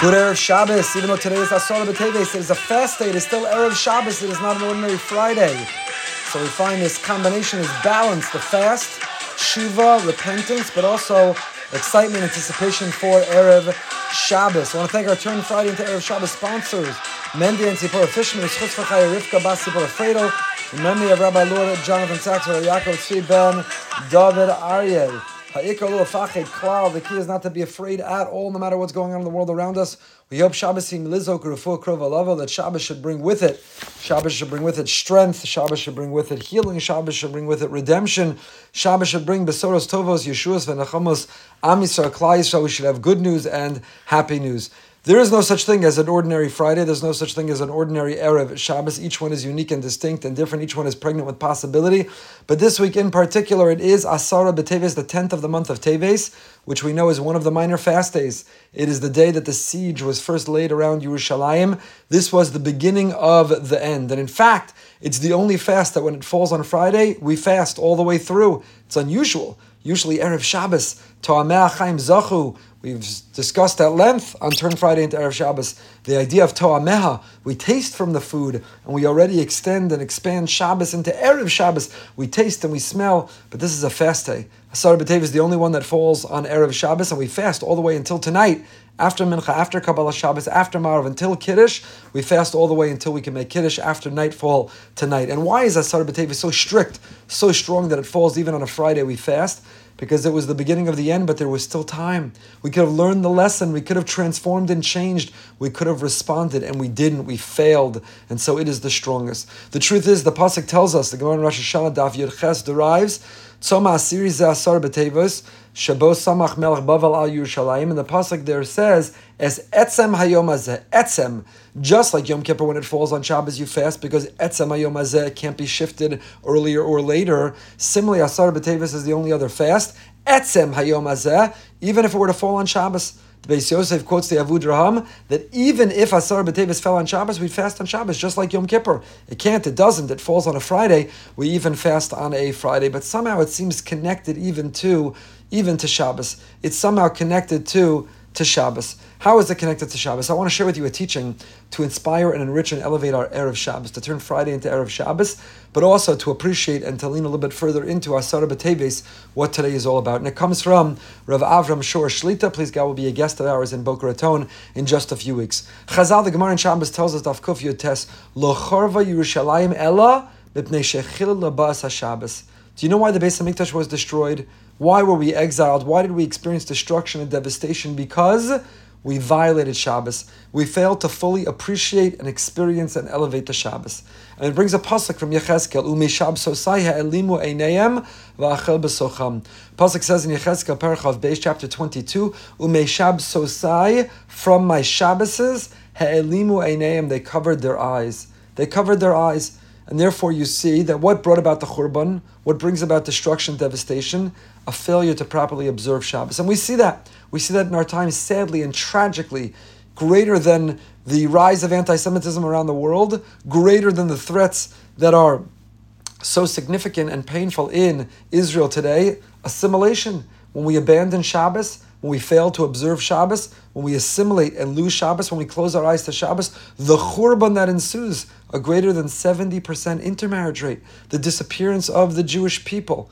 Good Erev Shabbos, even though today is Asar B'Teves, it is a fast day, it is still Erev Shabbos, it is not an ordinary Friday. So we find this combination is balanced, the fast, Shiva, repentance, but also excitement, anticipation for Erev Shabbos. I want to thank our Turn Friday into Erev Shabbos sponsors, Mendy and Tzipora Fishman, Schutz Fachaya, Rivka Bas Tzipora in memory of Rabbi Lord Jonathan Sacks, Yaakov Tzvi Ben, David Aryeh. The key is not to be afraid at all, no matter what's going on in the world around us. We hope Shabbos lizok krova that Shabbos should bring with it. Shabbos should bring with it strength. Shabbos should bring with it healing. Shabbos should bring with it redemption. Shabbos should bring besoros tovos, yeshuas, v'nachamos, am Yisrael, Klal We should have good news and happy news. There is no such thing as an ordinary Friday. There's no such thing as an ordinary Erev Shabbos. Each one is unique and distinct and different. Each one is pregnant with possibility. But this week in particular, it is Asara B'Teves, the 10th of the month of Teves, which we know is one of the minor fast days. It is the day that the siege was first laid around Yerushalayim. This was the beginning of the end. And in fact, it's the only fast that when it falls on Friday, we fast all the way through. It's unusual. Usually Erev Shabbos, To'ameh Chaim Zachu, We've discussed at length on Turn Friday into Erev Shabbos the idea of To'ameha. We taste from the food and we already extend and expand Shabbos into Erev Shabbos. We taste and we smell, but this is a fast day. Asar B'Tev is the only one that falls on Erev Shabbos and we fast all the way until tonight. After Mincha, after Kabbalah Shabbos, after Marav, until Kiddush, we fast all the way until we can make Kiddush after nightfall tonight. And why is Asar B'Tev so strict, so strong that it falls even on a Friday we fast? Because it was the beginning of the end, but there was still time. We could have learned the lesson. We could have transformed and changed. We could have responded, and we didn't. We failed, and so it is the strongest. The truth is, the pasuk tells us the Gemara Rosh Hashanah Daf Yud Ches derives Tzoma Asiri Asar B'Tevos Shabo Samach Melech Bavel Al Yerushalayim, and the pasuk there says as Etzem Hayom Etzem, just like Yom Kippur when it falls on Shabbos you fast because Etzem Hayom can't be shifted earlier or later. Similarly, Asar B'Tevos is the only other fast. Etzem Hayom even if it were to fall on Shabbos. The Beis Yosef quotes the Avudraham that even if Asar B'Tevis fell on Shabbos, we'd fast on Shabbos, just like Yom Kippur. It can't, it doesn't, it falls on a Friday. We even fast on a Friday, but somehow it seems connected even to, even to Shabbos. It's somehow connected to to Shabbos. How is it connected to Shabbos? I want to share with you a teaching to inspire and enrich and elevate our Erev Shabbos, to turn Friday into Erev Shabbos, but also to appreciate and to lean a little bit further into Asara B'Teves, what today is all about. And it comes from Rav Avram Shor Shlita. Please, God will be a guest of ours in Boca Raton in just a few weeks. Chazal, the Gemara in Shabbos tells us, Daf Kuf Yotes, Lo Chorva Yerushalayim Ella Mipnei Shechil Labas HaShabbos. Do you know why the Beis Hamikdash was destroyed? Why were we exiled? Why did we experience destruction and devastation? Because we violated Shabbos. We failed to fully appreciate and experience and elevate the Shabbos. And it brings a pasuk from Yechezkel, Umeshab sosai ha'elimu einayim v'achel b'socham. Pasuk says in Yechezkel, Parachav Beis, chapter 22, Umeshab sosai, from my Shabboses, ha'elimu einayim, they covered their eyes. They covered their eyes. And therefore, you see that what brought about the Churban, what brings about destruction, devastation, a failure to properly observe Shabbos. And we see that. We see that in our times, sadly and tragically, greater than the rise of anti Semitism around the world, greater than the threats that are so significant and painful in Israel today assimilation. When we abandon Shabbos, when we fail to observe Shabbos, when we assimilate and lose Shabbos, when we close our eyes to Shabbos, the churban that ensues, a greater than 70% intermarriage rate, the disappearance of the Jewish people.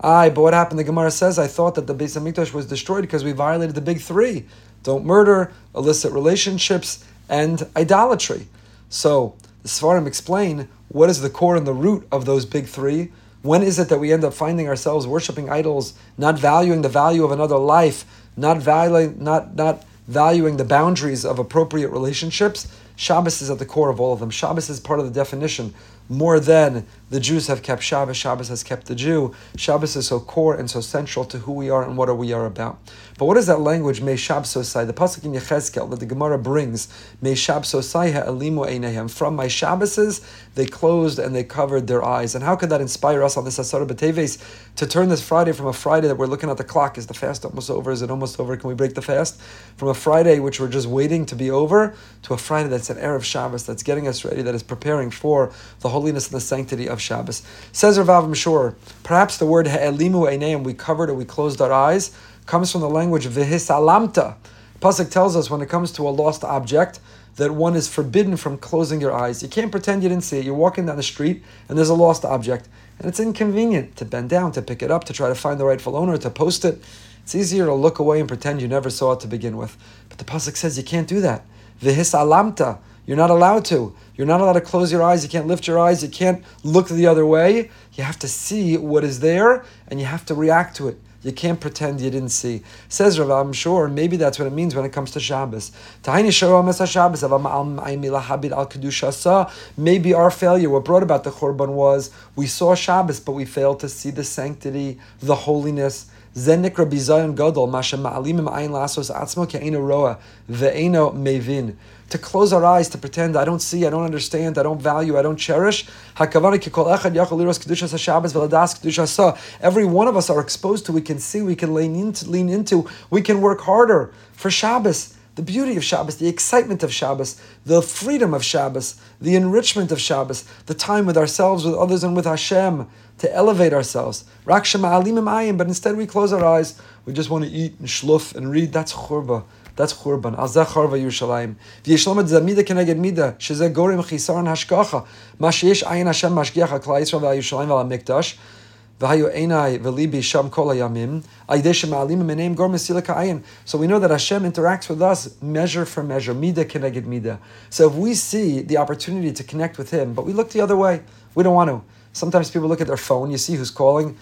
Aye, but what happened? The Gemara says, I thought that the Beis Hamikdash was destroyed because we violated the big three. Don't murder, illicit relationships, and idolatry. So, the Svarim explain what is the core and the root of those big three. When is it that we end up finding ourselves worshiping idols, not valuing the value of another life, not valuing, not, not valuing the boundaries of appropriate relationships? Shabbos is at the core of all of them. Shabbos is part of the definition more than the Jews have kept Shabbos, Shabbos has kept the Jew. Shabbos is so core and so central to who we are and what we are about. But what is that language, Me Sosai? The pasuk in Yechezkel that the Gemara brings, Me Sosai ha'elimu einehem. From my Shabboses, they closed and they covered their eyes. And how could that inspire us on this Asara B'Teves to turn this Friday from a Friday that we're looking at the clock? Is the fast almost over? Is it almost over? Can we break the fast? From a Friday which we're just waiting to be over to a Friday that's an Erev Shabbos that's getting us ready, that is preparing for the holiness and the sanctity of Shabbos. Says Rav Avram Shor, perhaps the word ha'elimu eineim, we covered or we closed our eyes, comes from the language vihisalamta. Pasuk tells us when it comes to a lost object that one is forbidden from closing your eyes. You can't pretend you didn't see it. You're walking down the street and there's a lost object, and it's inconvenient to bend down, to pick it up, to try to find the rightful owner, to post it. It's easier to look away and pretend you never saw it to begin with. But the pasuk says you can't do that. Vihis alamta. You're not allowed to. You're not allowed to close your eyes. You can't lift your eyes. You can't look the other way. You have to see what is there and you have to react to it. You can't pretend you didn't see. Says Rav, I'm sure maybe that's what it means when it comes to Shabbos. Maybe our failure, what brought about the Churban was we saw Shabbos, but we failed to see the sanctity, the holiness. Zenik bizayon gadol, masha ma'alimim ayin lasos atzmo ke'eno roa, ve'eno mevin to close our eyes, to pretend I don't see, I don't understand, I don't value, I don't cherish. Every one of us are exposed to, we can see, we can lean into, lean into, we can work harder for Shabbos. The beauty of Shabbos, the excitement of Shabbos, the freedom of Shabbos, the enrichment of Shabbos, the time with ourselves, with others, and with Hashem, to elevate ourselves. But instead we close our eyes, we just want to eat and shluf and read. That's churba. That's churban. Al zeh charva Yerushalayim. V'yishlam et zamida keneged mida, sheze gorim chisaron hashkacha. Ma sheyesh ayin Hashem mashgiach al klal Yisrael v'al Yerushalayim v'al mikdash. V'hayu einai v'libi sham kol hayamim. Aydeh shema'alim meneim gor mesilika ayin. So we know that Hashem interacts with us measure for measure, mida keneged mida. So if we see the opportunity to connect with Him, but we look the other way, we don't want to. Sometimes people look at their phone, you see who's calling,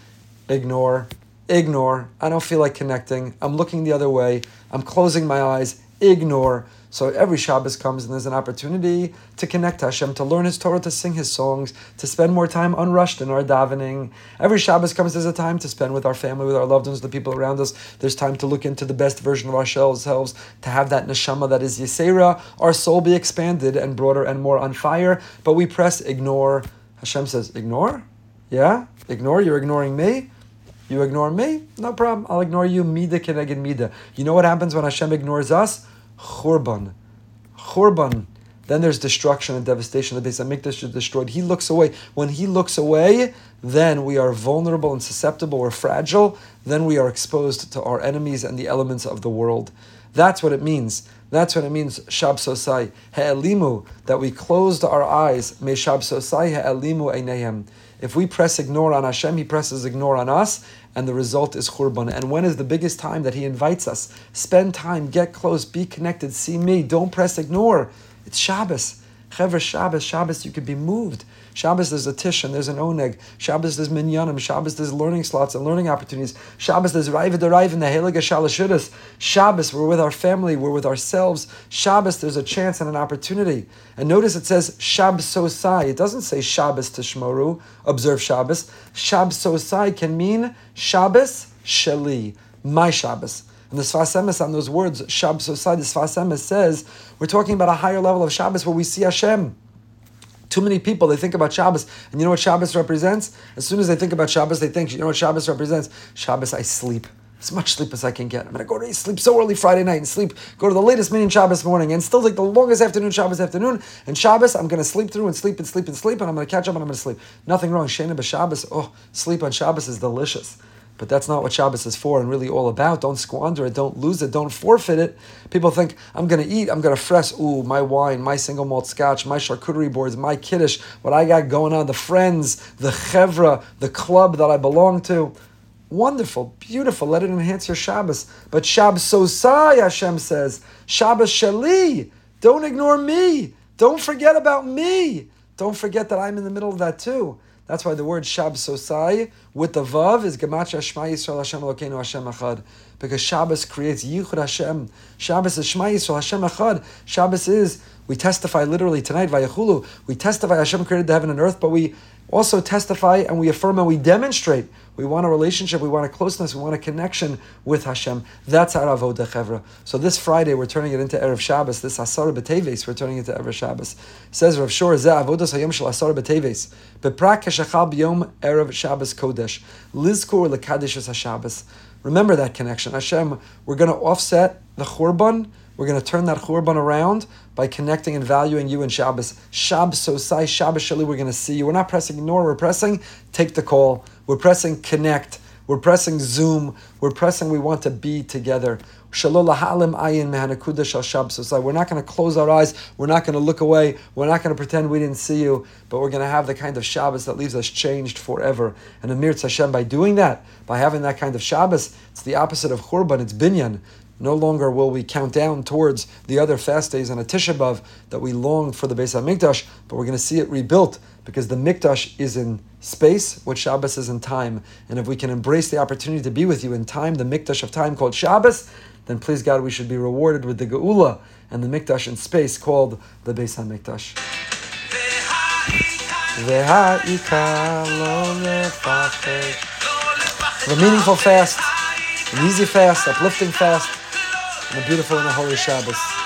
ignore, ignore. I don't feel like connecting. I'm looking the other way. I'm closing my eyes, ignore. So every Shabbos comes and there's an opportunity to connect to Hashem, to learn His Torah, to sing His songs, to spend more time unrushed in our davening. Every Shabbos comes, there's a time to spend with our family, with our loved ones, the people around us. There's time to look into the best version of ourselves, to have that neshama that is Yisera, our soul be expanded and broader and more on fire. But we press ignore. Hashem says, ignore? Yeah? Ignore? You're ignoring me? You ignore me? No problem. I'll ignore you. Mida keneged mida. You know what happens when Hashem ignores us? Churban. Churban. Then there's destruction and devastation. The Beis Hamikdash is destroyed. He looks away. When he looks away, then we are vulnerable and susceptible. We're fragile. Then we are exposed to our enemies and the elements of the world. That's what it means. That's what it means. Shab sosai he'elimu that we closed our eyes. Me shab sosai he'elimu einehem. If we press ignore on Hashem, He presses ignore on us, and the result is churban. And when is the biggest time that He invites us? Spend time, get close, be connected, see me. Don't press ignore. It's Shabbos. Chevra Shabbos, Shabbos, you could be moved. Shabbos, there's a tish and there's an oneg. Shabbos, there's minyanim. Shabbos, there's learning slots and learning opportunities. Shabbos, there's raiva deraiv and the heliga shalashudas. Shabbos, we're with our family, we're with ourselves. Shabbos, there's a chance and an opportunity. And notice it says Shabbos sosai. It doesn't say Shabbos tishmoru, observe Shabbos. Shabbos sosai can mean Shabbos sheli, my Shabbos. And the Sfas Emes on those words, Shabbos sosai, the Sfas Emes says, we're talking about a higher level of Shabbos where we see Hashem. Too many people, they think about Shabbos, and you know what Shabbos represents? As soon as they think about Shabbos, they think, you know what Shabbos represents? Shabbos, I sleep as much sleep as I can get. I'm gonna go to sleep so early Friday night and sleep, go to the latest meeting Shabbos morning and still take the longest afternoon Shabbos afternoon. And Shabbos, I'm gonna sleep through and sleep and sleep and sleep and I'm gonna catch up and I'm gonna sleep. Nothing wrong. Shana Shabbos, oh, sleep on Shabbos is delicious. But that's not what Shabbos is for and really all about. Don't squander it, don't lose it, don't forfeit it. People think, I'm going to eat, I'm going to fresh, ooh, my wine, my single malt scotch, my charcuterie boards, my kiddush, what I got going on, the friends, the chevra, the club that I belong to. Wonderful, beautiful. Let it enhance your Shabbos. But Shabbos Sosai, Hashem says, Shabbos Shali. Don't ignore me. Don't forget about me. Don't forget that I'm in the middle of that too. That's why the word Shab Sosai with the Vav is Gematria Shema Yisrael Hashem Elokeinu Hashem Echad. Because Shabbos creates Yichud Hashem. Shabbos is Shema Yisrael Hashem Echad. Shabbos is, we testify literally tonight, Vayachulu, we testify Hashem created the heaven and earth, but we also testify and we affirm and we demonstrate we want a relationship, we want a closeness, we want a connection with Hashem. That's our avodah chevra. So this Friday we're turning it into erev Shabbos. This asar b'teves we're turning it into erev Shabbos. says Rav Shor zeh avodas hayom shel asar b'teves beprak keshachal b'yom erev Shabbos kodesh lizkur lekadish Shabbos. Remember that connection, Hashem. We're going to offset the churban. We're going to turn that churban around by connecting and valuing you in Shabbos. Shabbos Sosai, Shabbos Shali, we're going to see you. We're not pressing ignore, we're pressing take the call. We're pressing connect. We're We're pressing Zoom. We're pressing. We want to be together. We're not going to close our eyes. We're not going to look away. We're not going to pretend we didn't see you. But we're going to have the kind of Shabbos that leaves us changed forever. And Amir Hashem, by doing that, by having that kind of Shabbos, it's the opposite of Churban. It's binyan. No longer will we count down towards the other fast days on a Tisha B'av that we long for the Beis HaMikdash, but we're going to see it rebuilt because the Mikdash is in space, what Shabbos is in time. And if we can embrace the opportunity to be with you in time, the Mikdash of time called Shabbos, then please God, we should be rewarded with the Geula and the Mikdash in space called the Beis HaMikdash. The meaningful fast, an easy fast, uplifting fast, and a beautiful and a holy Shabbos.